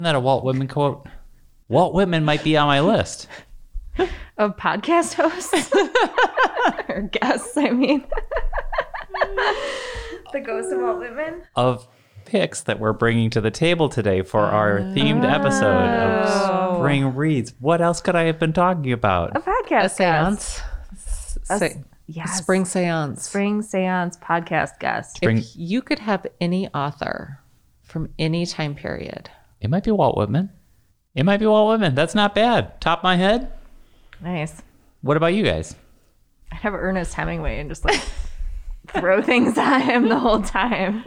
that a Walt Whitman quote? Walt Whitman might be on my list. Of podcast hosts or guests, I mean. the ghost of Walt Whitman. of picks that we're bringing to the table today for our oh. themed episode of oh. Spring Reads. What else could I have been talking about? A podcast A seance. guest. Se- yes. Spring seance. Spring seance podcast guest. Spring. If you could have any author from any time period, It might be Walt Whitman. It might be Walt Whitman. That's not bad. Top of my head. Nice. What about you guys? I'd have Ernest Hemingway and just like throw things at him the whole time.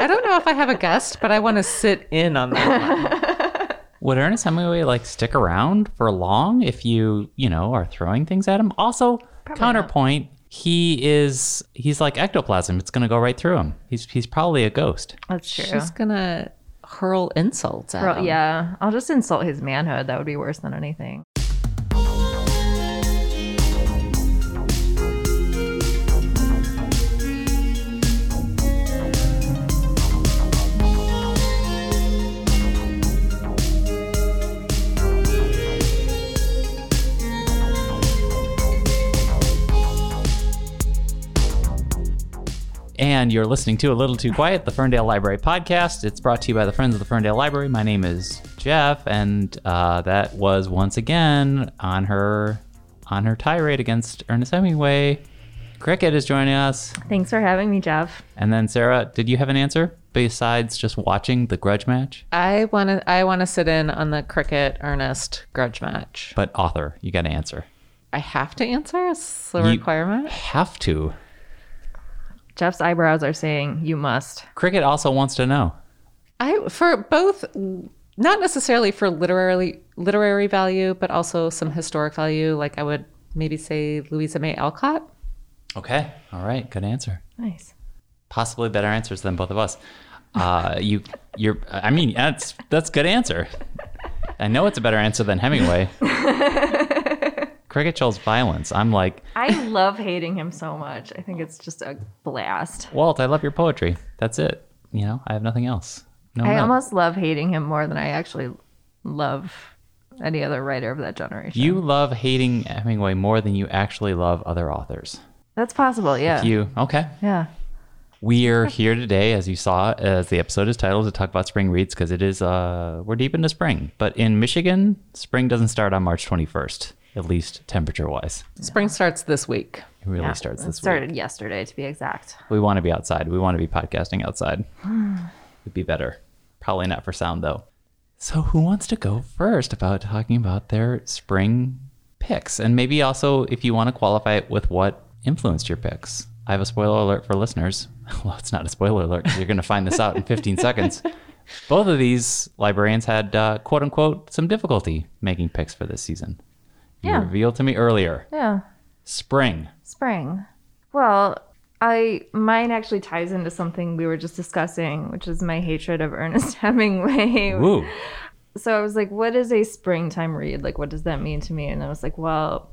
I don't know if I have a guest, but I want to sit in on that one. Would Ernest Hemingway like stick around for long if you, you know, are throwing things at him? Also, counterpoint, he is he's like ectoplasm. It's going to go right through him. He's he's probably a ghost. That's true. She's gonna hurl insults at Girl, him. yeah, I'll just insult his manhood. That would be worse than anything. And you're listening to A Little Too Quiet, the Ferndale Library podcast. It's brought to you by the Friends of the Ferndale Library. My name is Jeff, and uh, that was once again on her on her tirade against Ernest Hemingway. Kricket is joining us, Thanks for having me, Jeff. and then Sarah. Did you have an answer besides just watching the grudge match? I want to. I want to sit in on the Kricket Ernest grudge match. But author, you got to answer. I have to answer. It's the You requirement. Have to. Jeff's eyebrows are saying you must. Kricket also wants to know. I for both, not necessarily for literary literary value, but also some historic value. Like I would maybe say Louisa May Alcott. Okay, all right, good answer. Nice. possibly better answers than both of us. Uh, you, you're. I mean, that's that's good answer. I know it's a better answer than Hemingway. Kricket shows violence. I'm like, I love hating him so much. I think it's just a blast. Walt, I love your poetry. That's it. You know, I have nothing else. No, I no. almost love hating him more than I actually love any other writer of that generation. You love hating Hemingway more than you actually love other authors. That's possible, yeah. You okay? yeah. We are here today, as you saw, as the episode is titled, to talk about spring reads because it is uh we're deep into spring. But in Michigan, spring doesn't start on March 21st, at least temperature wise. Spring starts this week. It really yeah. starts It this started week. yesterday to be exact. We want to be outside. We want to be podcasting outside. It'd be better. Probably not for sound though. So who wants to go first about talking about their spring picks? And maybe also if you want to qualify it with what influenced your picks. I have a spoiler alert for listeners. Well, it's not a spoiler alert 'cause you're going to find this out in 15 seconds. Both of these librarians had uh, quote unquote some difficulty making picks for this season. You Yeah. revealed to me earlier. Yeah. Spring. Spring. Well, I mine actually ties into something we were just discussing, which is my hatred of Ernest Hemingway. Woo. So I was like, what is a springtime read? Like what does that mean to me? And I was like, well,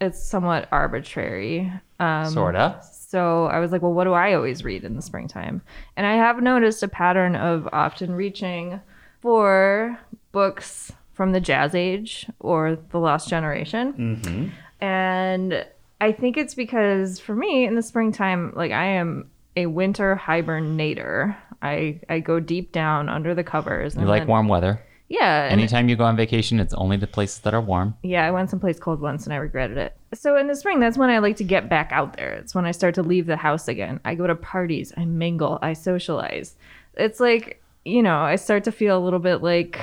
it's somewhat arbitrary. Um Sorta. So I was like, well, what do I always read in the springtime? And I have noticed a pattern of often reaching for books from the jazz age or the lost generation. Mm-hmm. And I think it's because for me in the springtime, like I am a winter hibernator. I, I go deep down under the covers. You and like then- warm weather. Yeah. Anytime you go on vacation, it's only the places that are warm. yeah, I went someplace cold once and I regretted it. So in the spring, that's when I like to get back out there. It's when I start to leave the house again. I go to parties, I mingle, I socialize. It's like, you know, I start to feel a little bit like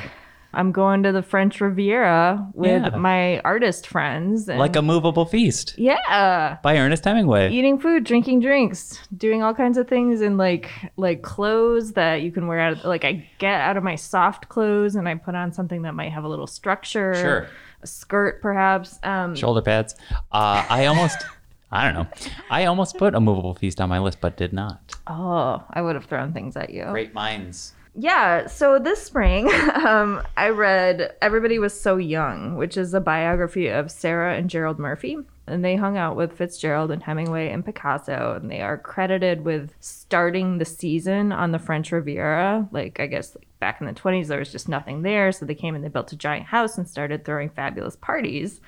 I'm going to the French Riviera with Yeah. my artist friends. And Like a movable feast yeah. by Ernest Hemingway. Eating food, drinking drinks, doing all kinds of things in like like clothes that you can wear out of like I get out of my soft clothes and I put on something that might have a little structure. Sure. A skirt perhaps. Um Shoulder pads. Uh, I almost, I don't know. I almost put a movable feast on my list, but did not. Oh, I would have thrown things at you. Great minds Yeah, so this spring, um, I read Everybody Was So Young, which is a biography of Sarah and Gerald Murphy. And they hung out with Fitzgerald and Hemingway and Picasso, and they are credited with starting the season on the French Riviera. Like, I guess like, back in the 20s, there was just nothing there. So they came and they built a giant house and started throwing fabulous parties.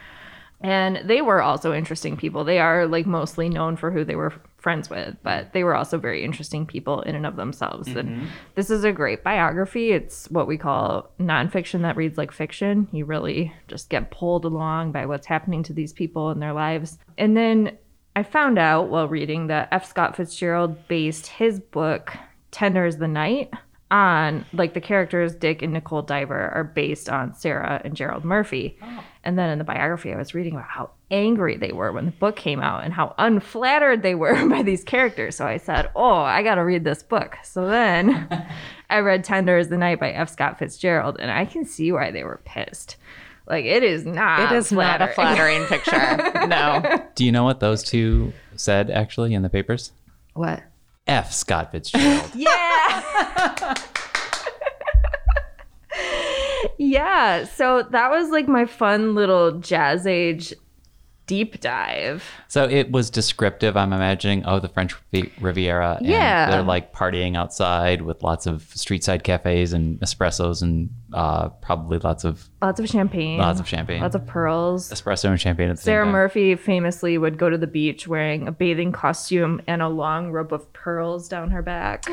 And they were also interesting people. They are like mostly known for who they were friends with, but they were also very interesting people in and of themselves. And mm-hmm. this is a great biography. It's what we call nonfiction that reads like fiction. You really just get pulled along by what's happening to these people in their lives. And then I found out while reading that F. Scott Fitzgerald based his book, Tender Is the Night, on like the characters Dick and Nicole Diver are based on Sarah and Gerald Murphy. Oh. And then in the biography, I was reading about how angry they were when the book came out and how unflattered they were by these characters. So I said, Oh, I got to read this book. So then I read Tender Is the Night by F. Scott Fitzgerald, and I can see why they were pissed. Like, it is not. It is not a flattering picture. No. Do you know what those two said actually in the papers? What? F. Scott Fitzgerald. Yeah. yeah. So that was like my fun little jazz age deep dive. so it was descriptive, I'm imagining, of the French Riviera. And Yeah. They're like partying outside with lots of street side cafes and espressos and uh, probably lots of Lots of champagne. lots of champagne. Lots of pearls. espresso and champagne Sarah. Murphy famously would go to the beach wearing a bathing costume and a long rope of pearls down her back,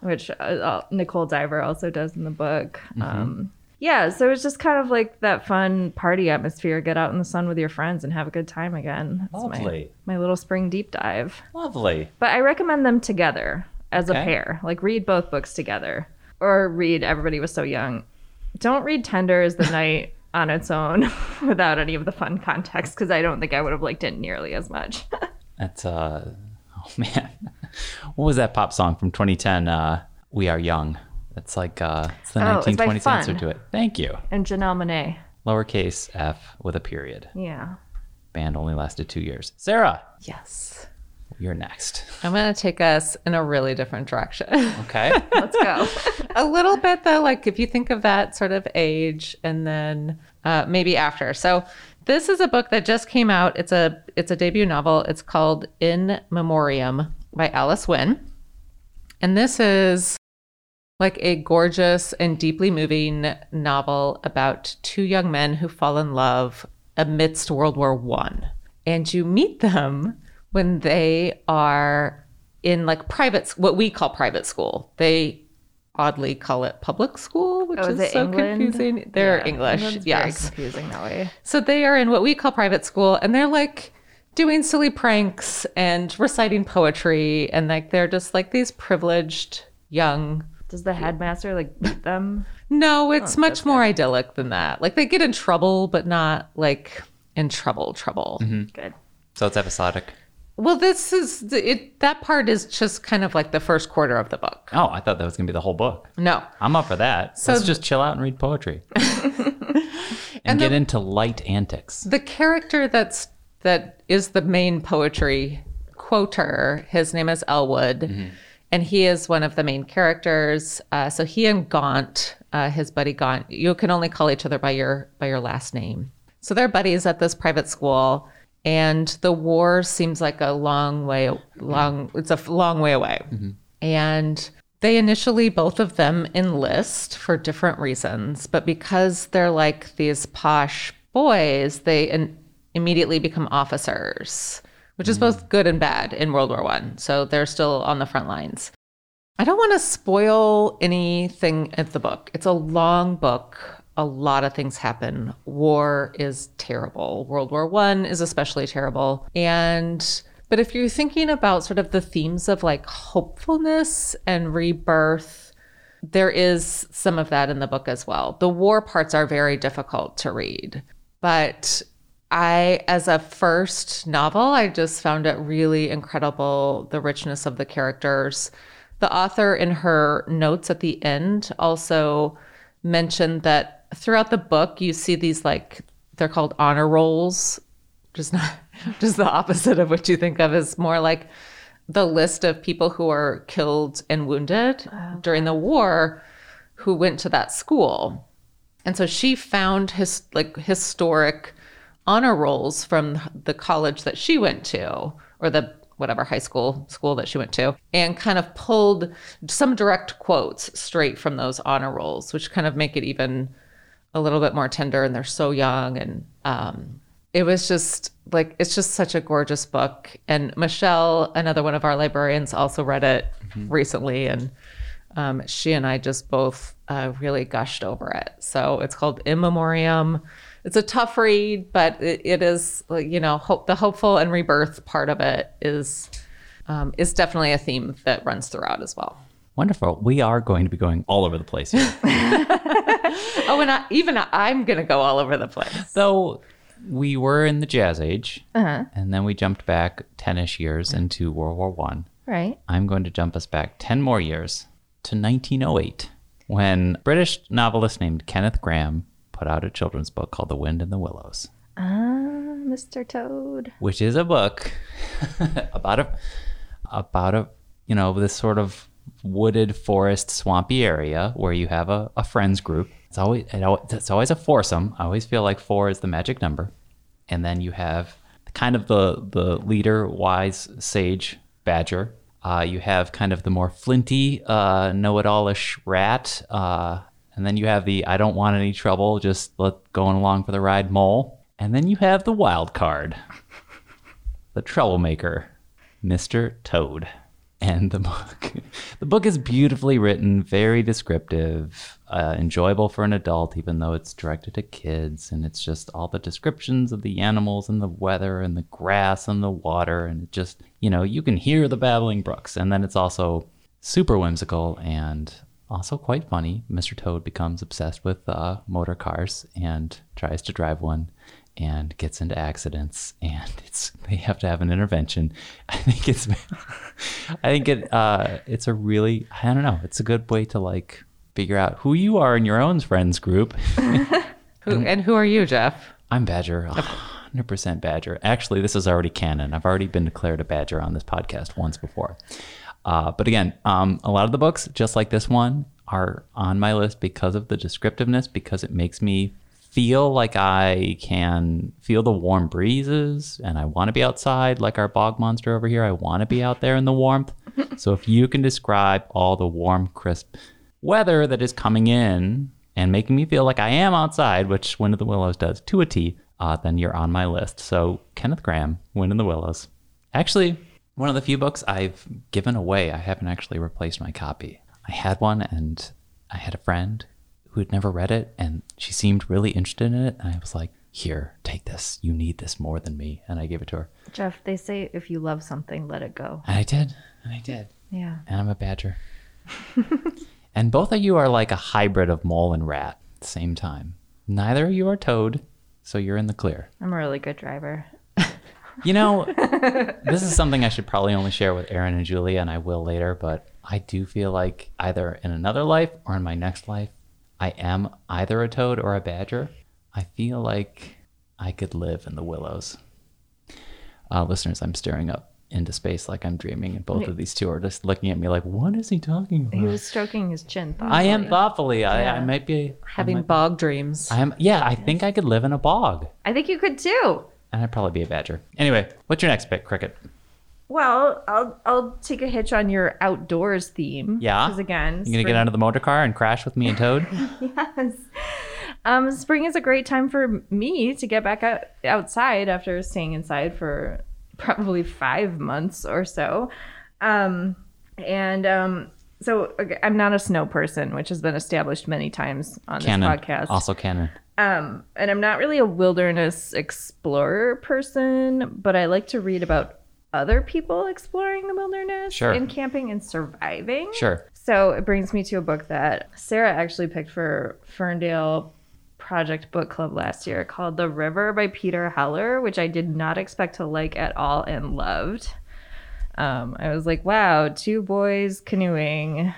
which uh, uh, Nicole Diver also does in the book. Mm-hmm. Um, yeah, so it's just kind of like that fun party atmosphere. Get out in the sun with your friends and have a good time again. That's Lovely. My, my little spring deep dive. Lovely. But I recommend them together as a pair. Like read both books together or read Everybody Was So Young. Don't read Tender Is the Night on its own without any of the fun context because I don't think I would have liked it nearly as much. That's uh oh man. What was that pop song from 2010? Uh We Are Young. That's like uh it's the Oh, it's 1920s answer to it. Thank you. and Janelle Monáe. Lowercase f with a period. Yeah. Band only lasted two years. Sarah, Yes. you're next. I'm going to take us in a really different direction. Okay. Let's go. a little bit though like if you think of that sort of age and then uh, maybe after so this is a book that just came out it's a it's a debut novel it's called in memoriam by alice Winn and this is like a gorgeous and deeply moving novel about two young men who fall in love amidst world war one and you meet them when they are in like private what we call private school they oddly call it public school which Oh, is is so England? confusing they're Yeah, english England's yes confusing that way. so they are in what we call private school and they're like doing silly pranks and reciting poetry and like they're just like these privileged young Does the headmaster like beat them? no Oh, it's much more idyllic than that like they get in trouble but not like in trouble trouble mm-hmm. Good. so it's episodic. well this is the- it that part is just kind of like the first quarter of the book Oh, I thought that was gonna be the whole book. no I'm up for that. So- Let's just chill out and read poetry. and, get into light antics. the character that's that is the main poetry quoter his name is Ellwood mm-hmm. And he is one of the main characters. Uh, so he and gaunt uh, his buddy gaunt you can only call each other by your by your last name. So they're buddies at this private school. And the war seems like a long way long it's a long way away. And they initially both of them enlist for different reasons. But because they're like these posh boys they in- immediately become officers which is mm. both good and bad in world war one. So they're still on the front lines. I don't want to spoil anything at the book. It's a long book. A lot of things happen. War is terrible. World war one is especially terrible. And but if you're thinking about sort of the themes of like hopefulness and rebirth there is some of that in the book as well. The war parts are very difficult to read, but I, as a first novel, I just found it really incredible the richness of the characters. The author, in her notes at the end, also mentioned that throughout the book, you see these like they're called honor rolls, just not just the opposite of what you think of as more like the list of people who are killed and wounded oh, during the war who went to that school. And so she found his like historic honor rolls from the college that she went to or the whatever high school school that she went to and kind of pulled some direct quotes straight from those honor rolls which kind of make it even a little bit more tender and they're so young and um, it was just like it's just such a gorgeous book. And michelle another one of our librarians also read it recently and um, she and i just both uh, really gushed over it. So it's called in memoriam it's a tough read but it, it is you know hope the hopeful and rebirth part of it is um, is definitely a theme that runs throughout as well Wonderful. We are going to be going all over the place here. oh and I, even i'm gonna go all over the place Though we were in the Jazz Age, and then we jumped back 10 ish years into World War One. Right. I'm going to jump us back 10 more years to 1908 when a British novelist named Kenneth Grahame put out a children's book called The Wind in the Willows, Ah, Mr. Toad. which is a book about a about a you know this sort of wooded forest swampy area where you have a, a friends group. It's always it, it's always a foursome. I always feel like four is the magic number, and then you have kind of the the leader, wise sage badger. Uh, you have kind of the more flinty, uh, know-it-allish rat, uh, and then you have the I don't want any trouble, just let going along for the ride mole, and then you have the wild card, the troublemaker, Mr. Toad. And the book, the book is beautifully written, very descriptive, uh, enjoyable for an adult, even though it's directed to kids. And it's just all the descriptions of the animals and the weather and the grass and the water. And it just, you know, you can hear the babbling brooks. And then it's also super whimsical and also quite funny. Mr. Toad becomes obsessed with uh, motor cars and tries to drive one and gets into accidents and it's they have to have an intervention. I think it's I think it uh it's a really I don't know, it's a good way to like figure out who you are in your own friends group. who, and who are you jeff I'm Badger, 100% Badger. Actually, this is already canon. I've already been declared a Badger on this podcast once before. Uh, but again, um, a lot of the books, just like this one, are on my list because of the descriptiveness, because it makes me feel like I can feel the warm breezes and I want to be outside like our bog monster over here. I want to be out there in the warmth. so if you can describe all the warm, crisp weather that is coming in and making me feel like I am outside, which Wind of the Willows does to a T, uh, then you're on my list. So Kenneth Grahame, Wind in the Willows. Actually, one of the few books I've given away. I haven't actually replaced my copy. I had one and I had a friend who had never read it and she seemed really interested in it. And I was like, here, take this. You need this more than me. And I gave it to her. Jeff, they say if you love something, let it go. And I did. And I did. Yeah. And I'm a badger. and both of you are like a hybrid of mole and rat at the same time. Neither of you are toad, so you're in the clear. I'm a really good driver. You know, this is something I should probably only share with Aaron and Julia, and I will later, but I do feel like either in another life or in my next life, I am either a toad or a badger. I feel like I could live in the willows. Uh, listeners, I'm staring up into space like I'm dreaming, and both of these two are just looking at me like, what is he talking about?" He was stroking his chin. Thoughtfully. I am thoughtfully. thoughtfully. I, I might be having I might, bog dreams I am. Yeah, I think I could live in a bog, I think you could too. And I'd probably be a badger. Anyway, what's your next pick, Kricket? Well, I'll I'll take a hitch on your outdoors theme. Yeah? Because again, you're gonna get out of the motor car and crash with me and Toad? Yes. Um, spring is a great time for me to get back out, outside after staying inside for probably five months or so. Um, and um, so okay, I'm not a snow person, which has been established many times on canon. this podcast. Also canon. Um, and I'm not really a wilderness explorer person, but I like to read about other people exploring the wilderness Sure. and camping and surviving. Sure. So it brings me to a book that Sarah actually picked for Ferndale Project Book Club last year called The River by Peter Heller, which I did not expect to like at all and loved. Um, I was like, wow, two boys canoeing,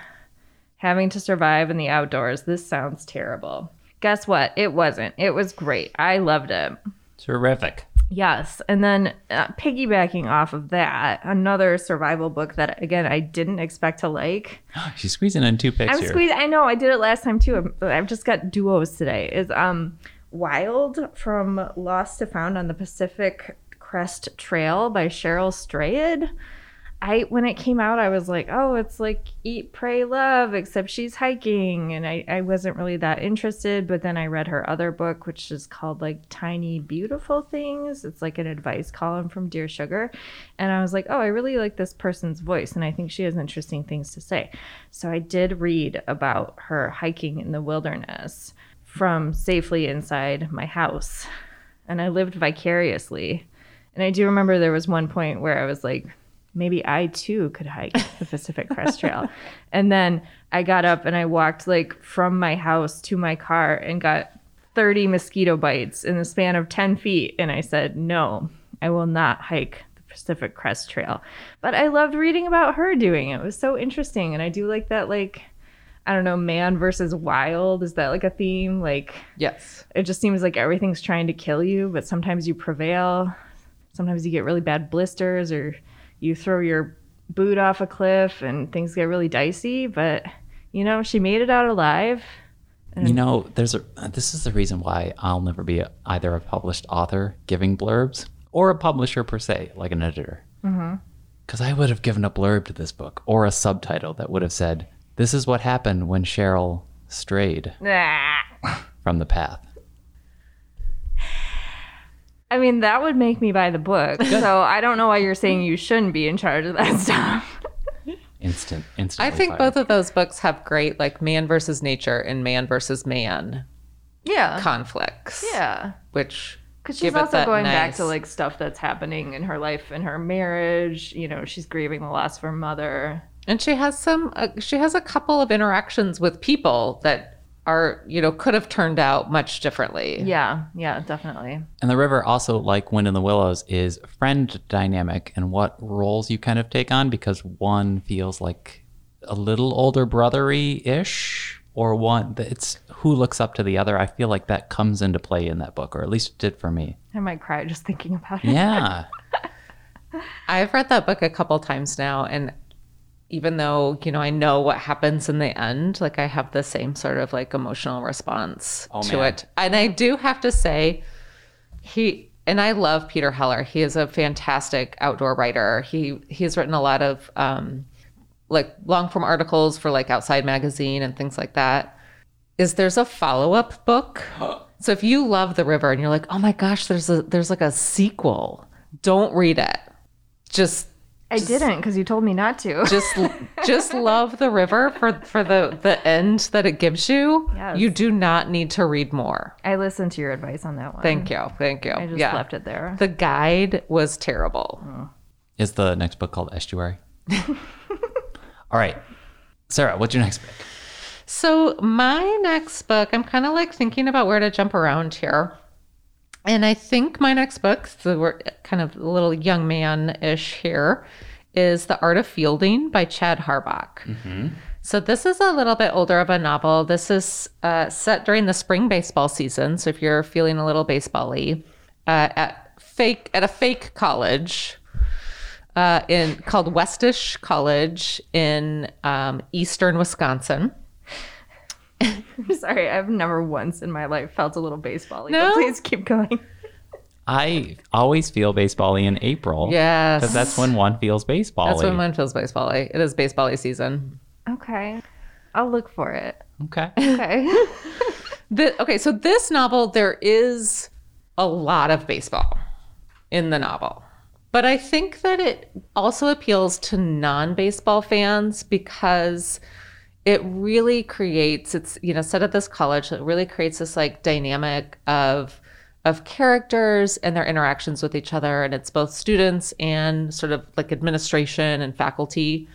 having to survive in the outdoors. This sounds terrible. Guess what? It wasn't. It was great. I loved it. Terrific. Yes. And then uh, piggybacking off of that, another survival book that, again, I didn't expect to like. She's squeezing in two picks I'm here. squeezed. I know. I did it last time too. but I've just got duos today. Is um Wild from Lost to Found on the Pacific Crest Trail by Cheryl Strayed. I when it came out, I was like, oh, it's like Eat, Pray, Love, except she's hiking, and I I wasn't really that interested. But then I read her other book, which is called like Tiny Beautiful Things. It's like an advice column from Dear Sugar, and I was like, oh, I really like this person's voice, and I think she has interesting things to say. So I did read about her hiking in the wilderness from safely inside my house, and I lived vicariously. And I do remember there was one point where I was like, maybe I too could hike the Pacific Crest Trail. And then I got up and I walked like from my house to my car and got 30 mosquito bites in the span of 10 feet. And I said, no, I will not hike the Pacific Crest Trail. But I loved reading about her doing it. It was so interesting. And I do like that, like, I don't know, man versus wild. Is that like a theme? Like, Yes. it just seems like everything's trying to kill you, but sometimes you prevail. Sometimes you get really bad blisters or you throw your boot off a cliff and things get really dicey, but you know, she made it out alive. You know, there's a. This is the reason why I'll never be a, either a published author giving blurbs or a publisher per se, like an editor. Mm-hmm. Because I would have given a blurb to this book or a subtitle that would have said, "This is what happened when Cheryl strayed Nah. from the path." I mean, that would make me buy the book. So I don't know why you're saying you shouldn't be in charge of that stuff. Instant, instant. I think both of those books have great like man versus nature and man versus man Yeah. conflicts. Yeah. Which Because she's give also that going back to like stuff that's happening in her life and her marriage. You know, she's grieving the loss of her mother. and she has some uh, she has a couple of interactions with people that are, you know, could have turned out much differently. Yeah, yeah, definitely. And the river also, like Wind in the Willows, is friend dynamic and what roles you kind of take on because one feels like a little older brothery ish, or one that it's who looks up to the other. I feel like that comes into play in that book, or at least it did for me. I might cry just thinking about it. Yeah. I've read that book a couple times now and even though, you know, I know what happens in the end, like I have the same sort of like emotional response Oh, to man. it. And I do have to say he and I love Peter Heller. He is a fantastic outdoor writer. He he's written a lot of um like long form articles for like Outside Magazine and things like that. Is there's a follow-up book? So if you love the river and you're like, "Oh my gosh, there's a there's like a sequel." Don't read it. Just I didn't because you told me not to. just just love the river for for the the end that it gives you. Yes. You do not need to read more. I listened to your advice on that one. Thank you. Thank you. I just yeah. left it there. The guide was terrible. Oh. Is the next book called Estuary? All right. Sarah, what's your next book? So my next book, I'm kind of like thinking about where to jump around here. And I think my next book, so we're kind of a little young man-ish here, is The Art of Fielding by Chad Harbach. So this is a little bit older of a novel. This is uh, set during the spring baseball season. So if you're feeling a little baseball-y, uh, at fake at a fake college uh, in called Westish College in um, eastern Wisconsin. Sorry, I've never once in my life felt a little baseball. No? Please keep going. I always feel baseball in April. Yes. Because that's when one feels baseball. That's when one feels baseball It is baseball season. Okay. I'll look for it. Okay. Okay. The, okay, so this novel, there is a lot of baseball in the novel. But I think that it also appeals to non baseball fans because it really creates, it's, you know, set at this college, it really creates this like dynamic of of characters and their interactions with each other and it's both students and sort of like administration and faculty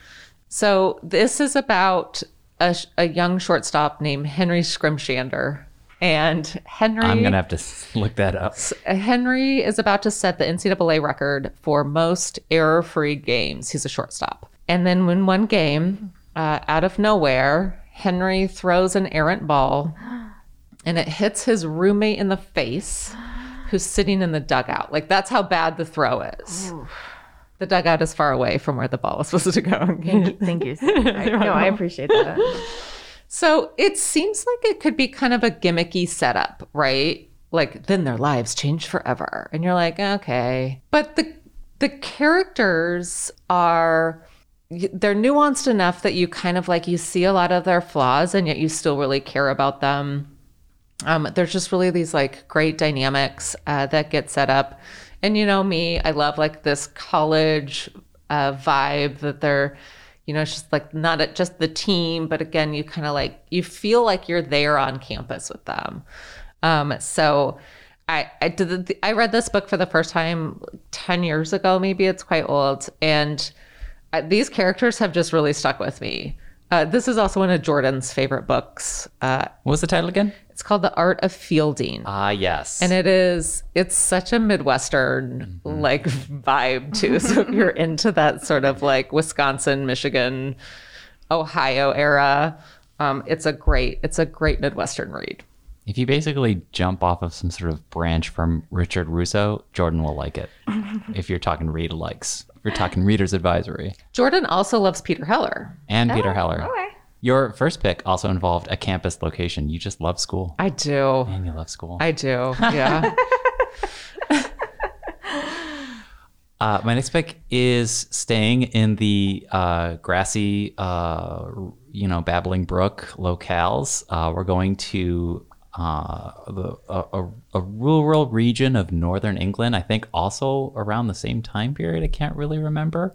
so this is about a, a young shortstop named Henry Scrimshander. And Henry I'm going to have to look that up. Henry is about to set the NCAA record for most error-free games. He's a shortstop. And then when one game, uh, out of nowhere, Henry throws an errant ball and it hits his roommate in the face who's sitting in the dugout. Like that's how bad the throw is. The dugout is far away from where the ball was supposed to go. Thank you. I, no, I appreciate that. So it seems like it could be kind of a gimmicky setup, right? Like then their lives change forever. And you're like, okay. But the the characters are they're nuanced enough that you kind of like you see a lot of their flaws and yet you still really care about them. Um, there's just really these like great dynamics uh, that get set up. And you know me, I love like this college uh, vibe that they're, you know, it's just like not just the team, but again, you kind of like you feel like you're there on campus with them. Um, so I I did the, I read this book for the first time ten years ago, maybe it's quite old, and uh, these characters have just really stuck with me. Uh, this is also one of Jordan's favorite books. Uh, What was the title again? it's called The Art of Fielding. Ah, yes. And it is, it's such a Midwestern like vibe too. So if you're into that sort of like Wisconsin, Michigan, Ohio era, um, it's a great, it's a great Midwestern read. if you basically jump off of some sort of branch from Richard Russo, Jordan will like it. if you're talking read likes, if you're talking reader's advisory, Jordan also loves Peter Heller. and Oh, Peter Heller. Okay. Your first pick also involved a campus location. You just love school. I do. And you love school. I do. Yeah. Uh, my next pick is staying in the uh, grassy, uh, you know, babbling brook locales. Uh, we're going to uh, the a, a, a rural region of northern England. I think also around the same time period. I can't really remember.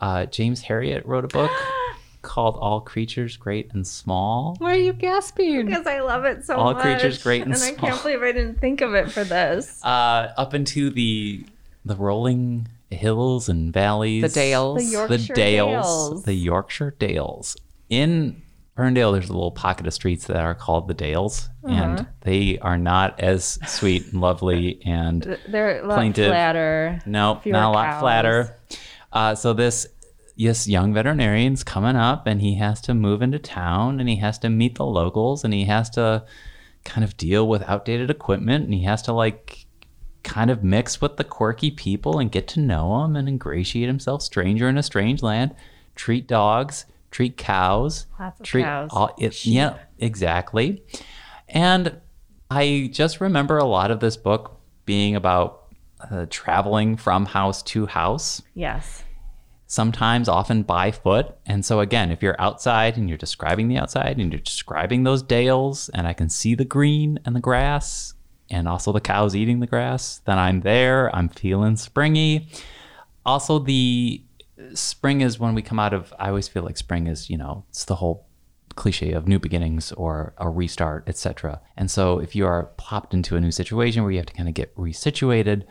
Uh, James Herriot wrote a book called "All Creatures Great and Small." Why are you gasping? Because I love it so All much. All Creatures great and I small. And I can't believe I didn't think of it for this. Uh, up into the the rolling hills and valleys, The Dales. The Yorkshire the Dales, Dales. the Yorkshire Dales. In Ferndale, there's a little pocket of streets that are called the Dales, Uh-huh. and they are not as sweet and lovely and They're a lot Plaintive. flatter. no, Fewer not a lot cows. flatter. Uh, so this yes, young veterinarian's coming up, and he has to move into town, and he has to meet the locals, and he has to kind of deal with outdated equipment, and he has to like kind of mix with the quirky people and get to know them and ingratiate himself. Stranger in a strange land. Treat dogs. Treat cows. Lots of treat cows. All, it, yeah, exactly. And I just remember a lot of this book being about uh, traveling from house to house, Yes. sometimes often by foot. And so, again, if you're outside and you're describing the outside and you're describing those dales, and I can see the green and the grass and also the cows eating the grass, then I'm there. I'm feeling springy. Also, the spring is when we come out of, I always feel like spring is, you know, it's the whole cliche of new beginnings or a restart, etc. And so if you are plopped into a new situation where you have to kind of get resituated,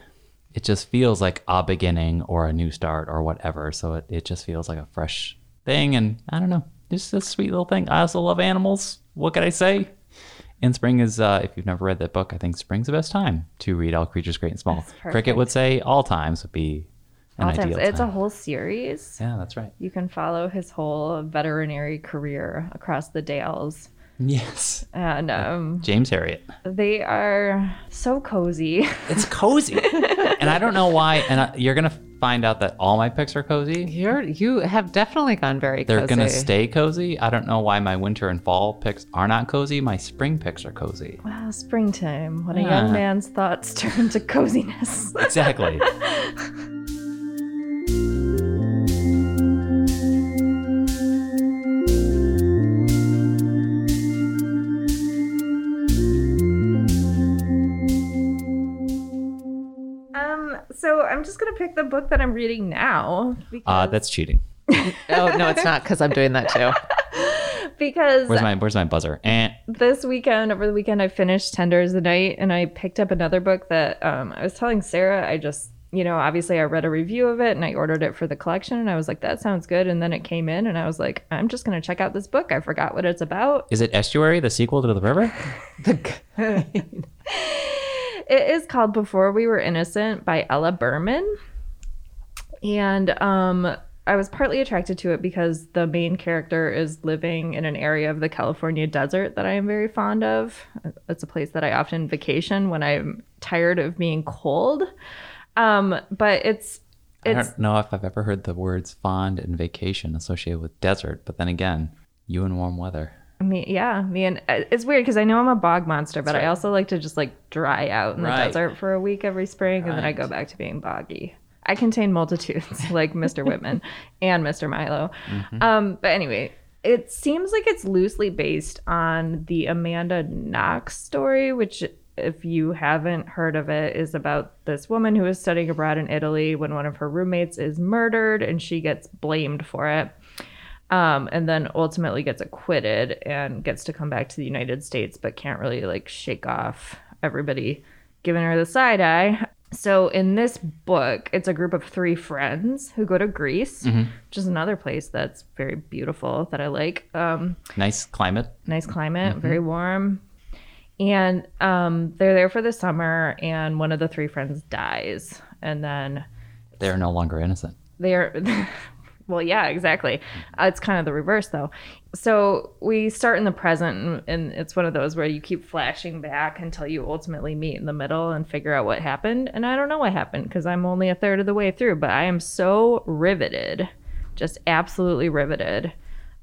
it just feels like a beginning or a new start or whatever. So it, it just feels like a fresh thing. And I don't know, just a sweet little thing. I also love animals. What can I say? And spring is, uh, if you've never read that book, I think spring's the best time to read All Creatures Great and Small. Kricket would say all times would be an All times. ideal It's a whole series. yeah, that's right. You can follow his whole veterinary career across the Dales. Yes. And um, James Herriot. they are so cozy. It's cozy. and I don't know why. And I, you're going to find out that all my picks are cozy. You're you have definitely gone very They're cozy. going to stay cozy. I don't know why my winter and fall picks are not cozy. My spring picks are cozy. Wow, springtime, when a young man's thoughts turn to coziness. Exactly. so I'm just gonna pick the book that I'm reading now because Uh, that's cheating. Oh no, it's not because I'm doing that too. because Where's my Where's my buzzer? And this weekend over the weekend I finished Tender Is the Night and I picked up another book that um, I was telling Sarah I just you know obviously I read a review of it and I ordered it for the collection and I was like that sounds good and then it came in and I was like I'm just gonna check out this book I forgot what it's about is it Estuary, the sequel to the river? It is called Before We Were Innocent by Ella Berman. And um I was partly attracted to it because the main character is living in an area of the California desert that I am very fond of. It's a place that I often vacation when I'm tired of being cold. Um, but it's I don't know if I've ever heard the words fond and vacation associated with desert, but then again, you in warm weather. Me yeah me and uh, it's weird because I know I'm a bog monster, but I also like to just like dry out in Right. the desert for a week every spring, and then I go back to being boggy. I contain multitudes like Mr. Whitman and Mr. Milo. Um, but anyway, it seems like it's loosely based on the Amanda Knox story, which, if you haven't heard of it, is about this woman who is studying abroad in Italy when one of her roommates is murdered and she gets blamed for it. Um, and then ultimately gets acquitted and gets to come back to the United States, but can't really like shake off everybody giving her the side eye. So in this book, it's a group of three friends who go to Greece, which is another place that's very beautiful that I like. Um, Nice climate. nice climate, very warm. And um, they're there for the summer, and one of the three friends dies. And then They're no longer innocent. they're well yeah exactly. Uh, it's kind of the reverse though. So we start in the present and, and it's one of those where you keep flashing back until you ultimately meet in the middle and figure out what happened. And i don't know what happened because i'm only a third of the way through but i am so riveted just absolutely riveted.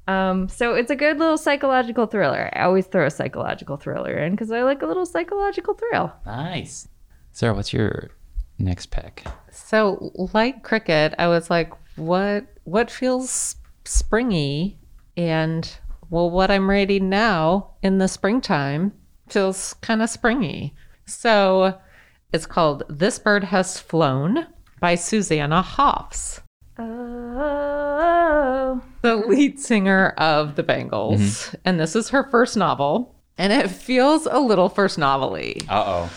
Um, so it's a good little psychological thriller. I always throw a psychological thriller in because i like a little psychological thrill. Nice. Sarah, what's your next pick? So, like Kricket, I was like, what what feels springy and well what I'm reading now in the springtime feels kind of springy. So, it's called This Bird Has Flown by Susanna Hoffs, oh. The lead singer of the Bangles, and this is her first novel, and it feels a little first novelly Uh oh.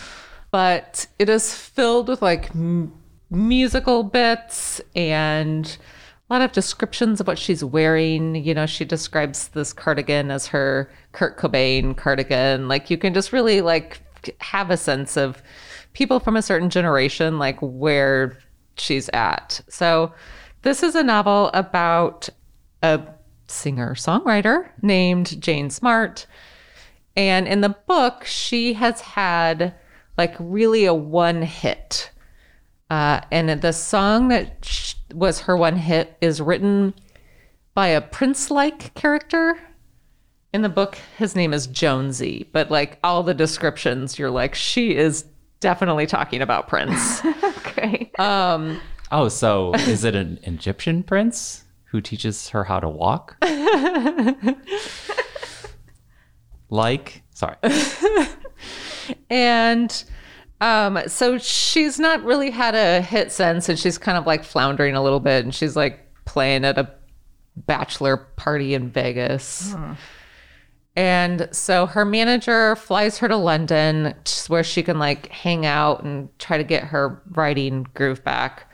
but it is filled with like m- musical bits and a lot of descriptions of what she's wearing. You know, she describes this cardigan as her Kurt Cobain cardigan. Like you can just really like have a sense of people from a certain generation, like where she's at. So this is a novel about a singer songwriter named Jane Smart. And in the book, she has had like really a one hit. Uh, and the song that sh- was her one hit is written by a Prince like character. In the book, his name is Jonesy, but like all the descriptions, you're like, she is definitely talking about Prince. okay um, Oh, so is it an Egyptian prince who teaches her how to walk? like, sorry. And um, so she's not really had a hit since, and she's kind of like floundering a little bit, and she's like playing at a bachelor party in Vegas. And so her manager flies her to London where she can like hang out and try to get her writing groove back.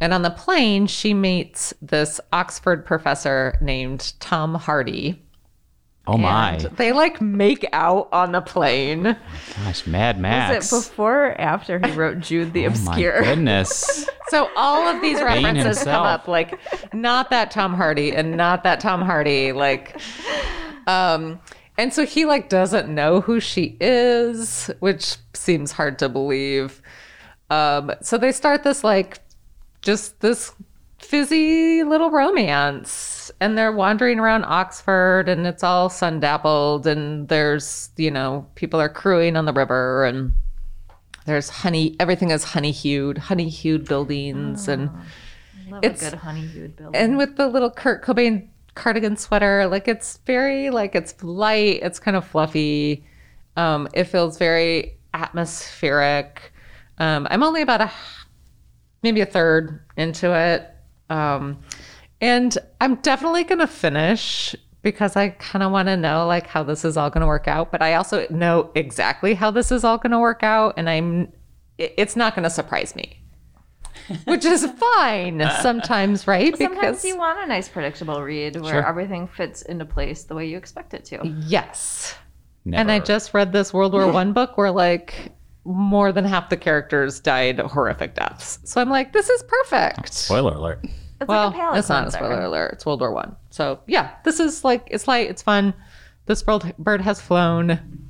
And on the plane, she meets this Oxford professor named Tom Hardy. Oh my. They like make out on the plane. Gosh, Mad Max. Was it before or after he wrote Jude the oh my Obscure? goodness. So all of these references himself. come up like not that Tom Hardy and not that Tom Hardy like um and so he like doesn't know who she is, which seems hard to believe. Um so they start this like just this fizzy little romance and they're wandering around Oxford and it's all sun dappled and there's you know people are crewing on the river and there's honey everything is honey hued honey hued buildings and Love It's- a good honey hued building. and with the little Kurt Cobain cardigan sweater like it's very like it's light it's kind of fluffy. Um it feels very atmospheric. Um I'm only about a maybe a third into it um and I'm definitely going to finish because I kind of want to know like how this is all going to work out, but I also know exactly how this is all going to work out and I'm it- it's not going to surprise me. Which is fine sometimes, right? Sometimes you want a nice predictable read where Sure. everything fits into place the way you expect it to. yes. Never. And I just read this World War One book where like more than half the characters died horrific deaths. So I'm like, this is perfect. Spoiler alert. It's well, like a it's not a spoiler alert. It's World War One. So yeah, this is like it's light. It's fun. This bird, bird has flown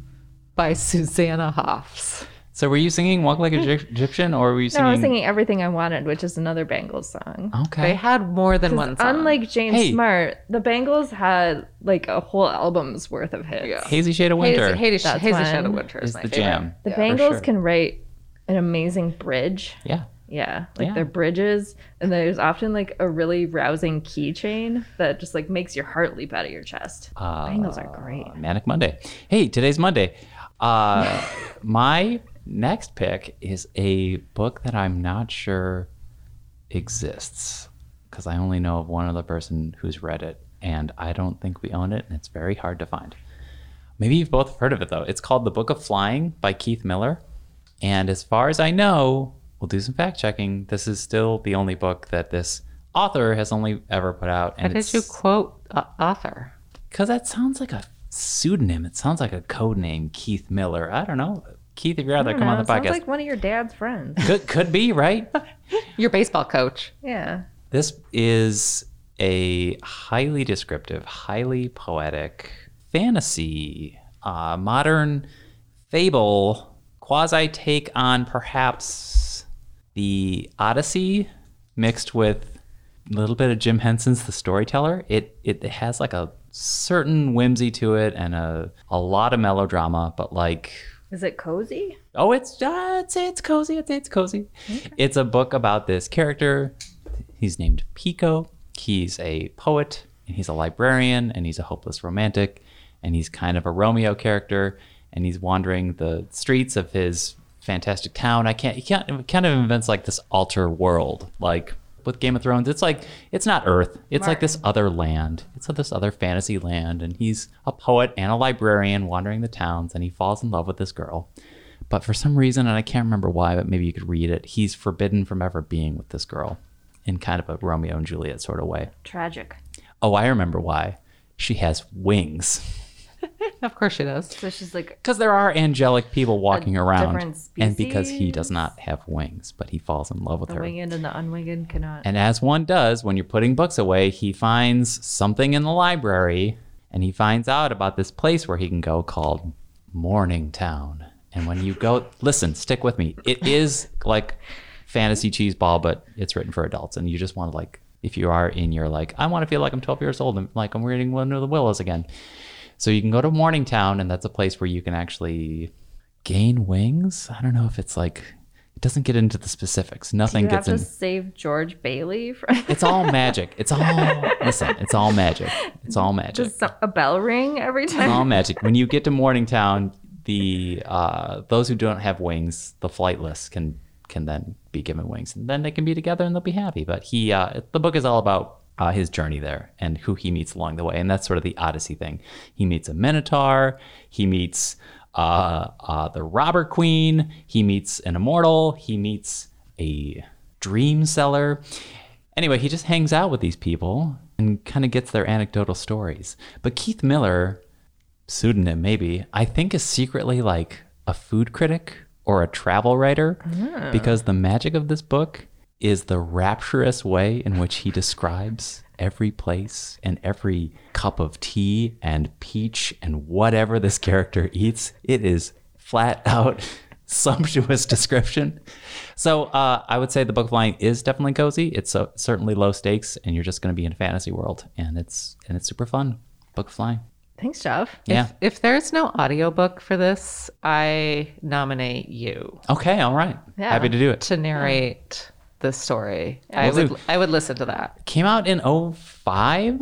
by Susanna Hoffs. So were you singing "Walk Like a Egyp- Egyptian" or were you No, singing? I was singing "Everything I Wanted," which is another Bangles song. Okay. They had more than one song. Unlike James Hey. Smart, the Bangles had like a whole album's worth of hits. Yeah. Hazy Shade of Winter Hazy, Hazy, That's Hazy one. Shadow Winter is, is my the favorite. jam. The Yeah, for Bangles sure. can write an amazing bridge. Yeah. Yeah, like Yeah. their bridges, and there's often like a really rousing key change that just like makes your heart leap out of your chest. Uh, Bangles are great. Manic Monday. Hey, today's Monday. Uh, my next pick is a book that I'm not sure exists because I only know of one other person who's read it, and I don't think we own it, and it's very hard to find. Maybe you've both heard of it though. It's called The Book of Flying by Keith Miller. And as far as I know, we'll do some fact checking. This is still the only book that this author has only ever put out. How And did you quote uh, author? because that sounds like a pseudonym. It sounds like a code name, Keith Miller. I don't know. Keith, if you're out there, come know, on it the sounds podcast. like one of your dad's friends. could could be right. Your baseball coach. yeah. this is a highly descriptive, highly poetic fantasy, uh, modern fable, quasi take on perhaps the Odyssey mixed with a little bit of Jim Henson's The Storyteller. It it has like a certain whimsy to it and a a lot of melodrama, but like Is it cozy? Oh, it's uh, I'd say it's cozy. I'd say it's cozy. It's a book about this character. He's named Pico. He's a poet and he's a librarian and he's a hopeless romantic and he's kind of a Romeo character and he's wandering the streets of his fantastic town. I can't. He can't. He kind of invents like this alter world, like with Game of Thrones. It's like it's not Earth. It's like this other land. It's this other fantasy land, and he's a poet and a librarian wandering the towns, and he falls in love with this girl. But for some reason, and I can't remember why, but maybe you could read it. He's forbidden from ever being with this girl, in kind of a Romeo and Juliet sort of way. Tragic. Oh, I remember why. She has wings. Of course she does. So she's like, Because there are angelic people walking around, different and because he does not have wings, but he falls in love with the her. winged and the unwinged cannot. And as one does when you're putting books away, he finds something in the library, and he finds out about this place where he can go called Morning Town. And when you go, listen, stick with me. It is like fantasy cheese ball, but it's written for adults, and you just want to like, if you are in your like, I want to feel like I'm 12 years old and like I'm reading Wind in the Willows again. So you can go to Morningtown, and that's a place where you can actually gain wings. I don't know if it's like it doesn't get into the specifics. Nothing you have gets to in. save George Bailey from It's all magic. It's all listen. It's all magic. It's all magic. just a bell ring every time? It's all magic. When you get to Morningtown, the uh, those who don't have wings, the flightless, can can then be given wings, and then they can be together and they'll be happy. But he, uh, the book is all about uh, his journey there and who he meets along the way, and that's sort of the Odyssey thing. He meets a Minotaur. He meets uh, uh, the Robber Queen. He meets an immortal. He meets a dream seller. Anyway, he just hangs out with these people and kind of gets their anecdotal stories. But Keith Miller, pseudonym maybe, I think is secretly like a food critic or a travel writer because the magic of this book is the rapturous way in which he describes every place and every cup of tea and peach and whatever this character eats. It is flat out sumptuous description. So uh, I would say the Book of Flying is definitely cozy. It's uh, certainly low stakes, and you're just going to be in a fantasy world, and it's and it's super fun. Book of Flying. Thanks, Jeff. Yeah. If there's no audiobook for this, I nominate you Okay. All right. Yeah. Happy to do it. to narrate the story. I do. would I would listen to that. Came out in 05.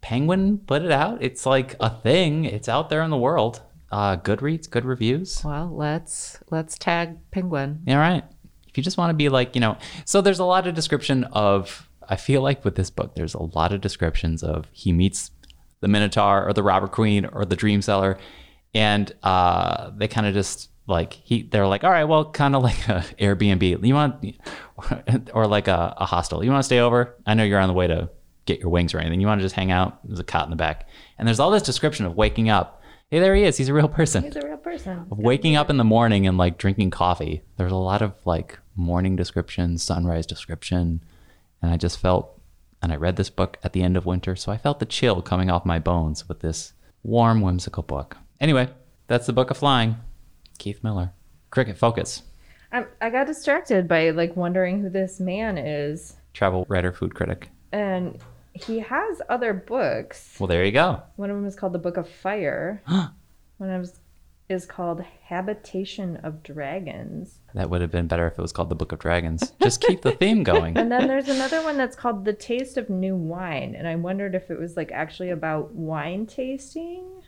Penguin put it out. It's like a thing. It's out there in the world. Uh, Goodreads, good reviews. Well, let's let's tag Penguin. All right. If you just want to be like, you know, so there's a lot of description of, I feel like with this book, there's a lot of descriptions of he meets the Minotaur or the Robber Queen or the Dream Seller. And uh, they kind of just like, he, they're like, all right, well, kind of like a Airbnb. You want, or like a, a hostel. You want to stay over? I know you're on the way to get your wings or anything. You want to just hang out? There's a cot in the back. And there's all this description of waking up. Hey, there he is. He's a real person He's a real person. of waking up in the morning and like drinking coffee. There's a lot of like morning description, sunrise description, And I just felt, and I read this book at the end of winter, so I felt the chill coming off my bones with this warm, whimsical book. Anyway, that's the Book of Flying. Keith Miller. Kricket Focus. I, I got distracted by like wondering who this man is, Travel writer, food critic. and he has other books. Well, there you go. One of them is called The Book of Fire. One of them is called Habitation of Dragons. That would have been better if it was called the Book of Dragons. Just keep the theme going. And then there's another one that's called The Taste of New Wine. And I wondered if it was like actually about wine tasting.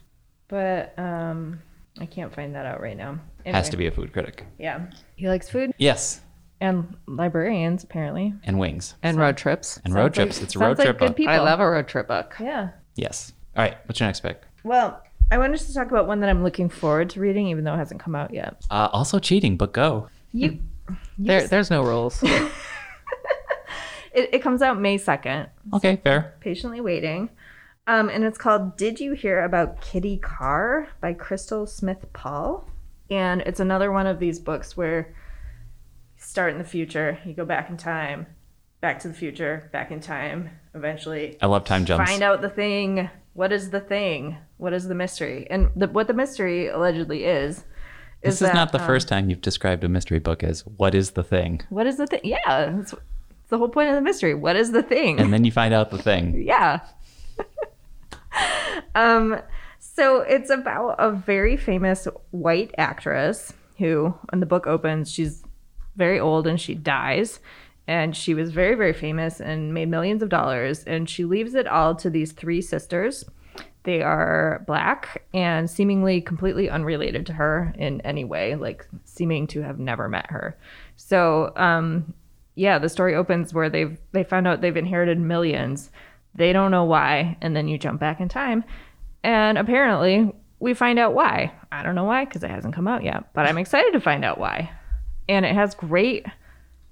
But um I can't find that out right now. Has to be a food critic. Yeah. He likes food Yes. and librarians, apparently. And wings. And road trips. And road like- trips. it's a sounds road like trip. good book. people. I love a road trip book. Yeah. Yes. All right. What's your next pick? Well, I wanted to talk about one that I'm looking forward to reading, even though it hasn't come out yet. Uh, also cheating, but go. You. There, there's no rules. It, it comes out May 2nd. Okay, fair. Patiently waiting. Um, and it's called Did You Hear About Kitty Karr by Crystal Smith Paul. And it's another one of these books where you start in the future, you go back in time, back to the future, back in time, eventually I love time jumps. find out the thing. What is the thing? What is the mystery? And the, what the mystery allegedly is. This is not the um, first time you've described a mystery book as what is the thing? What is the thing? Yeah, it's, the whole point of the mystery. What is the thing? And then you find out the thing. yeah. Um, so it's about a very famous white actress who, when the book opens, she's very old and she dies. And she was very, very famous and made millions of dollars. And she leaves it all to these three sisters. They are black and seemingly completely unrelated to her in any way, like seeming to have never met her. So, um, yeah, the story opens where they've they found out they've inherited millions. They don't know why, and then you jump back in time, and apparently we find out why. I don't know why because it hasn't come out yet, but I'm excited to find out why. And it has great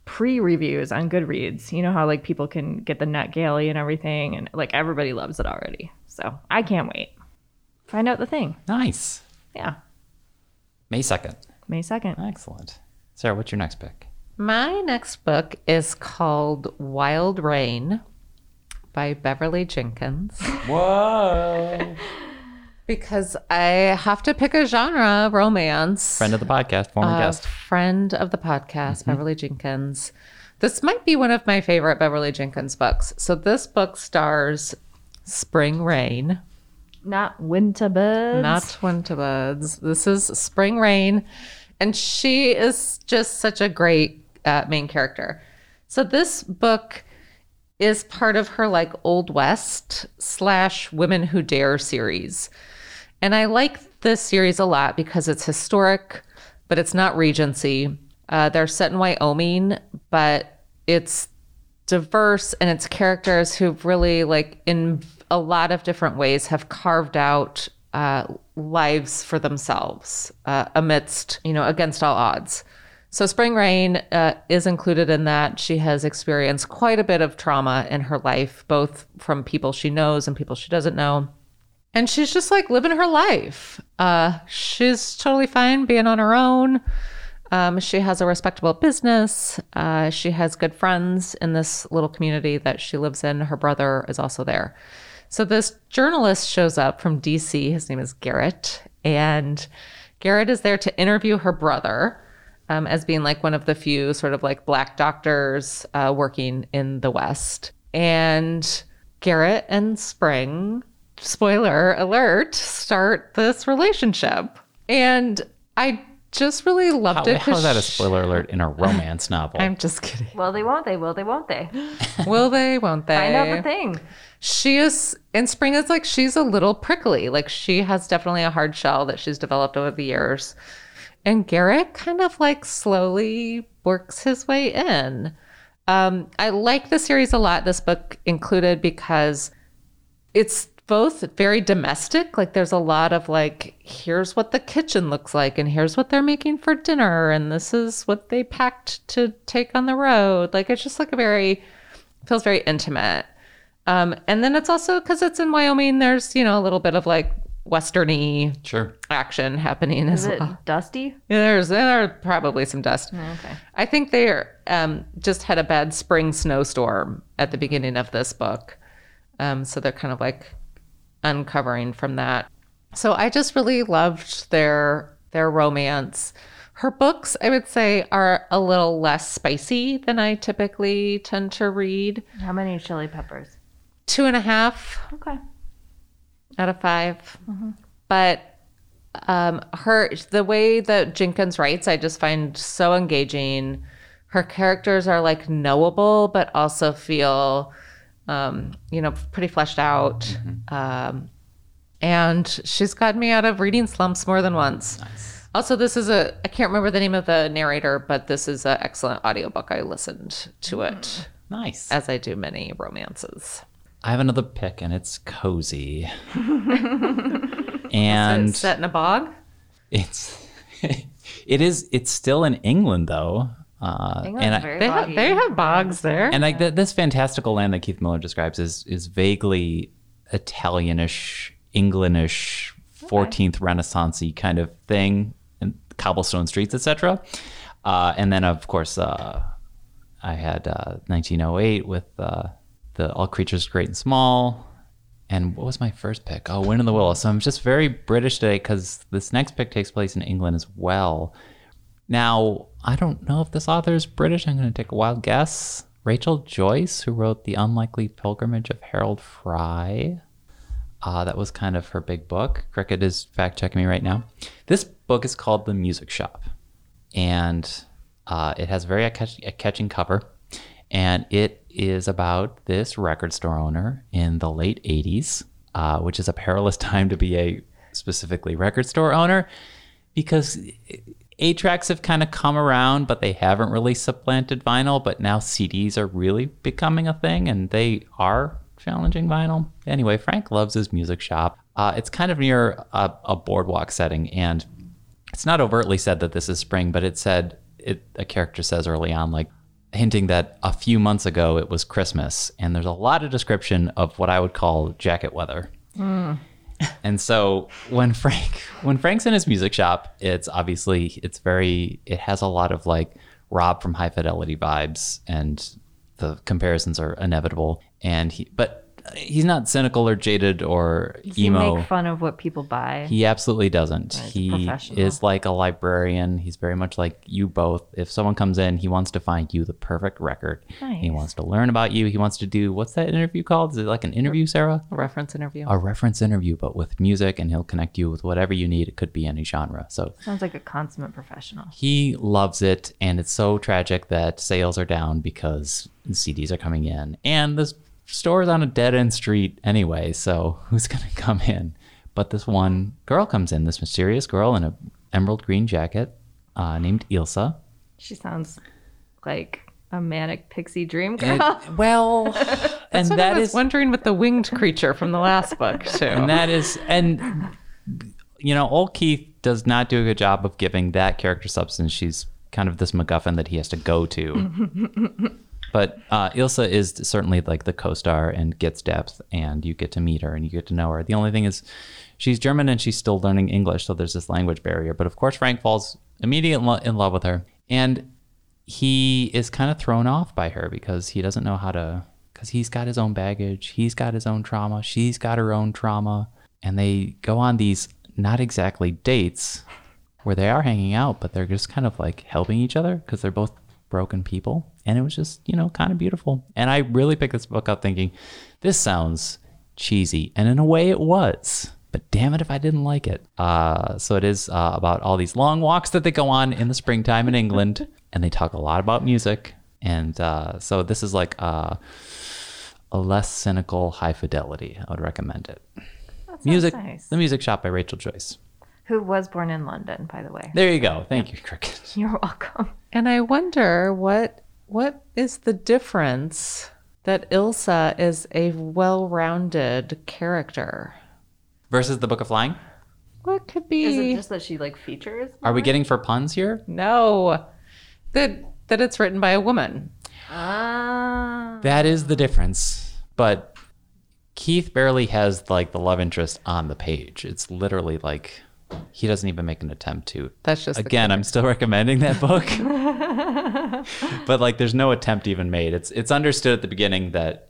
pre-reviews on Goodreads. You know how like people can get the NetGalley and everything, and like everybody loves it already. So I can't wait. Find out the thing. Nice. Yeah, May 2nd. May second. Excellent. Sarah, what's your next pick? My next book is called Wild Rain by Beverly Jenkins. Whoa. Because I have to pick a genre, romance. Friend of the podcast, former Uh, guest. friend of the podcast, Beverly Jenkins. This might be one of my favorite Beverly Jenkins books. So this book stars Spring Rain, Not winter birds. not Winter Buds. This is Spring Rain, and she is just such a great uh, main character. So this book is part of her like Old West slash Women Who Dare series. And I like this series a lot because it's historic, but it's not Regency. Uh, they're set in Wyoming, but it's diverse and it's characters who've really like in a lot of different ways have carved out uh, lives for themselves uh, amidst you know against all odds so spring rain uh, is included in that she has experienced quite a bit of trauma in her life both from people she knows and people she doesn't know and she's just like living her life uh, she's totally fine being on her own um, she has a respectable business. Uh, she has good friends in this little community that she lives in. Her brother is also there. So this journalist shows up from DC. His name is Garrett. And Garrett is there to interview her brother um, as being like one of the few sort of like black doctors uh, working in the West. And Garrett and Spring, spoiler alert, start this relationship. And I just really loved How, it. how is that a 'cause spoiler alert in a romance novel? I'm just kidding. Will they? Won't they? Will they? Won't they? Will they? Won't they? Find out the thing. She is, and Spring is like, she's a little prickly. Like, she has definitely a hard shell that she's developed over the years. And Garrett kind of like slowly works his way in. Um, I like the series a lot, this book included, because it's both very domestic. Like, there's a lot of like, here's what the kitchen looks like, and here's what they're making for dinner, and this is what they packed to take on the road. Like, it's just like a very, feels very intimate. Um, and then it's also because it's in Wyoming, there's, you know, a little bit of like westerny Sure. action happening Is as it well. dusty? Yeah, there's there are probably some dust. Okay. I think they are, um, just had a bad spring snowstorm at the beginning of this book. Um, so they're kind of like uncovering from that. So I just really loved their their romance. Her books, I would say, are a little less spicy than I typically tend to read. How many chili peppers? Two and a half Okay. Out of 5 But um, her the way that Jenkins writes, I just find so engaging. Her characters are like knowable, but also feel, um, you know, pretty fleshed out. Um, and she's gotten me out of reading slumps more than once. Also, this is a I can't remember the name of the narrator, but this is an excellent audiobook. I listened to it Nice. as I do many romances. I have another pick, and it's cozy. And and set in a bog. it's it is it's still in England though. Uh, England's and I, They have they have bogs there. and like th- this fantastical land that Keith Miller describes is is vaguely Italianish, Englandish, 14th Renaissancey kind of thing, and cobblestone streets, etc. Uh, and then of course uh, I had uh, 1908 with uh, the All Creatures Great and Small. And what was my first pick? Oh, Wind in the Willow. So I'm just very British today because this next pick takes place in England as well. Now, I don't know if this author is British. I'm going to take a wild guess. Rachel Joyce, who wrote The Unlikely Pilgrimage of Harold Fry. Uh, that was kind of her big book. Kricket is fact checking me right now. This book is called The Music Shop, and uh, it has a very catch- a catching cover. And it is about this record store owner in the late 80s, uh, which is a perilous time to be a specifically record store owner because eight tracks have kind of come around, but they haven't really supplanted vinyl. But now CDs are really becoming a thing, and they are challenging vinyl. Anyway, Frank loves his music shop. Uh, it's kind of near a, a boardwalk setting, and it's not overtly said that this is spring, but it said it. A character says early on, like hinting that a few months ago it was Christmas, and there's a lot of description of what I would call jacket weather. Hmm. And so when Frank when Frank's in his music shop, it's obviously it's very it has a lot of like Rob from High Fidelity vibes and the comparisons are inevitable and he but he's not cynical or jaded or Does he emo. make fun of what people buy? He absolutely doesn't. He is like a librarian. He's very much like you both. If someone comes in, he wants to find you the perfect record. Nice. He wants to learn about you. He wants to do what's that interview called? Is it like an interview, Sarah? A reference interview. A reference interview, but with music, and he'll connect you with whatever you need. It could be any genre. So Sounds like a consummate professional. he loves it, and it's so tragic that sales are down because CDs are coming in, and this store is on a dead end street anyway. So who's gonna come in? But this one girl comes in, this mysterious girl in a emerald green jacket, uh, named Ilsa. She sounds like a manic pixie dream And- girl. well, and That's what that I was is wondering with the winged creature from the last book too. and that is and you know old keith does not do a good job of giving that character substance she's kind of this macguffin that he has to go to but uh, ilsa is certainly like the co-star and gets depth and you get to meet her and you get to know her. The only thing is she's german and she's still learning english so there's this language barrier. But of course frank falls immediately in lo- in love with her. And he is kind of thrown off by her because he doesn't know how to because he's got his own baggage he's got his own trauma she's got her own trauma. And they go on these not exactly dates where they are hanging out but they're just kind of like helping each other because they're both broken people and it was just you know kind of beautiful. And i really picked this book up thinking this sounds cheesy. And in a way it was but damn it if i didn't like it. Uh, so it is uh, about all these long walks that they go on in the springtime in england. And they talk a lot about music. And uh, so this is like uh, a less cynical high fidelity i would recommend it. That music nice. the music shop by rachel joyce. Who was born in London, by the way. there you go. Thank you Kricket. You're welcome. And I wonder what what is the difference that Ilsa is a well-rounded character. versus the book of flying What could be? Is it just that she like features? are we getting for puns here no, that that it's written by a woman. Ah. That is the difference. But Keith barely has like the love interest on the page. It's literally like he doesn't even make an attempt to. That's just again. I'm still recommending that book, but like there's no attempt even made. It's it's understood at the beginning that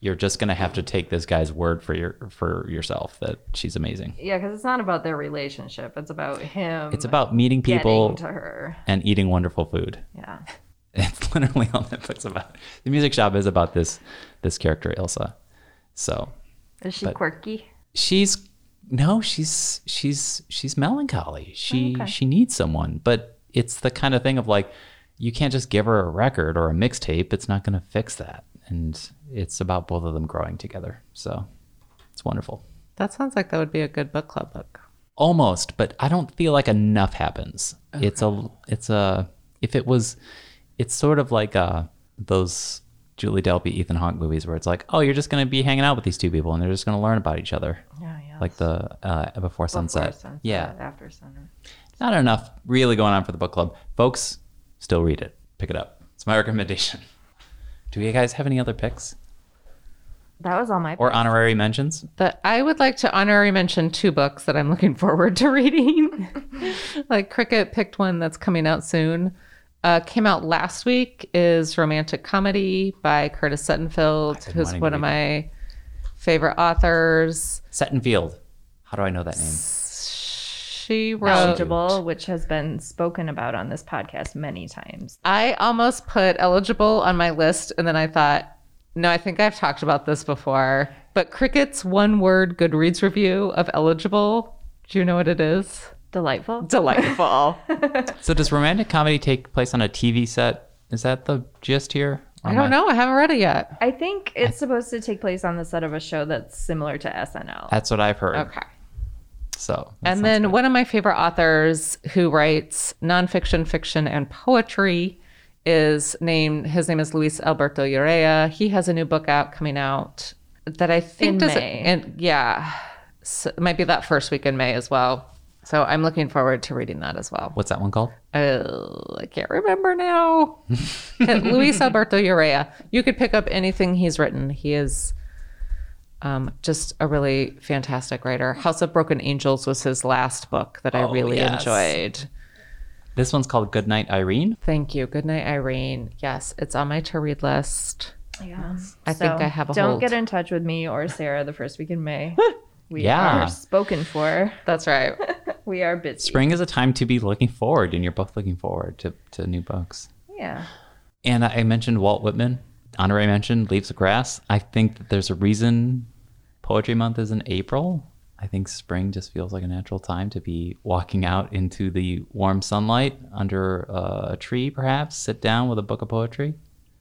you're just gonna have to take this guy's word for your for yourself that she's amazing. Yeah, because it's not about their relationship. It's about him. It's about meeting people to her. and eating wonderful food. Yeah. It's literally all that book's about. The music shop is about this this character Ilsa. So Is she quirky? she's no, she's she's she's melancholy. She Okay. she needs someone, but it's the kind of thing of like you can't just give her a record or a mixtape. It's not going to fix that. And it's about both of them growing together. So it's wonderful. That sounds like that would be a good book club book. almost but i don't feel like enough happens it's a it's a if it was it's sort of like uh those julie delpy ethan hawke movies where it's like oh you're just going to be hanging out with these two people and they're just going to learn about each other Yeah, yeah. like the uh before sunset yeah After sunset. not enough really going on for the book club folks still read it pick it up it's my recommendation do you guys have any other picks That was all my. or honorary mentions But I would like to honorary mention two books that I'm looking forward to reading. like Kricket picked one that's coming out soon. Uh, came out last week is Romantic Comedy by Curtis Sittenfeld, who's one of read my favorite authors. Sittenfeld how do i know that name She wrote. eligible, which has been spoken about on this podcast many times. I almost put eligible on my list, and then I thought, no, I think I've talked about this before. But Kricket's one word Goodreads review of eligible. Do you know what it is? Delightful. Delightful. So does romantic comedy take place on a TV set? Is that the gist here? I don't know. I haven't read it yet. I think it's supposed to take place on the set of a show that's similar to SNL. That's what I've heard. Okay. So And then good. one of my favorite authors who writes nonfiction, fiction, and poetry is named, his name is Luis Alberto Urrea. He has a new book out coming out that I think In does May. And yeah, so it might be that first week in May as well. So I'm looking forward to reading that as well. what's that one called? Uh, I can't remember now. Luis Alberto Urrea. You could pick up anything he's written. He is um, just a really fantastic writer. House of Broken Angels was his last book that I Oh, really yes. enjoyed. This one's called Goodnight Irene. Thank you. Good night, Irene. Yes, it's on my to read list. Yeah. I think I have a Don't hold. get in touch with me or Sarah the first week in May. We Yeah. are spoken for. That's right. We are busy. Spring is a time to be looking forward, and you're both looking forward to, to new books. Yeah. And I I mentioned Walt Whitman. Honorary mentioned Leaves of Grass. I think that there's a reason Poetry Month is in April. I think spring just feels like a natural time to be walking out into the warm sunlight under a tree, perhaps. Sit down with a book of poetry.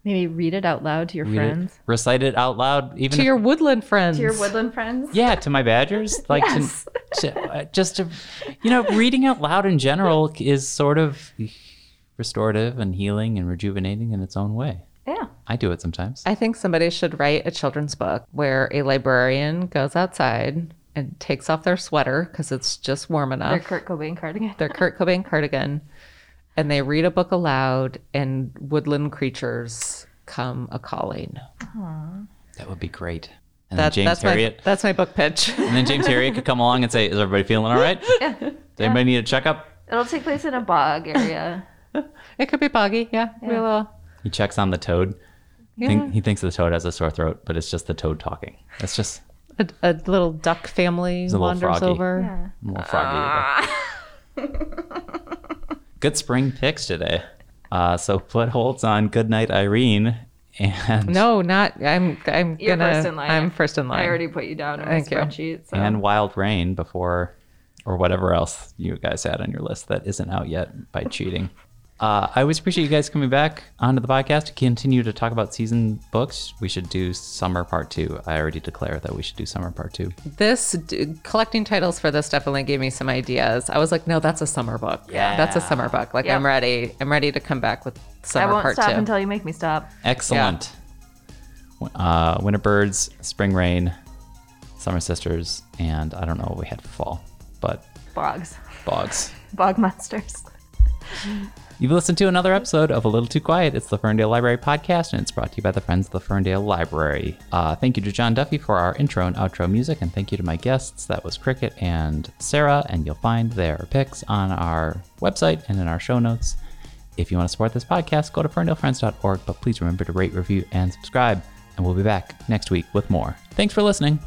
Maybe read it out loud to your read friends. it, recite it out loud, even to if- your woodland friends. To your woodland friends. yeah, to my badgers, like Yes. to, to uh, just to, you know, reading out loud in general is sort of restorative and healing and rejuvenating in its own way. Yeah. I do it sometimes. I think somebody should write a children's book where a librarian goes outside and takes off their sweater because it's just warm enough. Their Kurt Cobain cardigan. their Kurt Cobain cardigan, and they read a book aloud, and woodland creatures come a calling. That would be great. And That, then James that's my that's my book pitch. and then James Herriot could come along and say, "Is everybody feeling all right? Does anybody need a checkup?" It'll take place in a bog area. it could be boggy, yeah. We will. He checks on the toad. Think, he thinks the toad has a sore throat, but it's just the toad talking. It's just A, a little duck family a little wanders froggy. over. Yeah. a little froggy. Good spring picks today. Uh, so footholds on Goodnight Irene and No, not. I'm. I'm You're gonna. first in line. I'm first in line. I already put you down in Thank you. my spreadsheet. So. and Wild Rain before, or whatever else you guys had on your list that isn't out yet by cheating. Uh, I always appreciate you guys coming back onto the podcast to continue to talk about season books. We should do summer part two. I already declared that we should do summer part two. This d- collecting titles for this definitely gave me some ideas. I was like, no, that's a summer book. Yeah. that's a summer book. Like Yep. I'm ready. I'm ready to come back with summer. I won't part stop two. until you make me stop. Excellent. Uh, Winter Birds, Spring Rain, Summer Sisters, and I don't know what we had for fall, but Bogs. Bogs. Bog monsters. You've listened to another episode of A Little Too Quiet. It's the Ferndale Library podcast, and it's brought to you by the Friends of the Ferndale Library. Uh, thank you to John Duffy for our intro and outro music, and thank you to my guests. That was Kricket and Sarah, and you'll find their picks on our website and in our show notes. If you want to support this podcast, go to ferndalefriends.org, but please remember to rate, review, and subscribe. And we'll be back next week with more. Thanks for listening.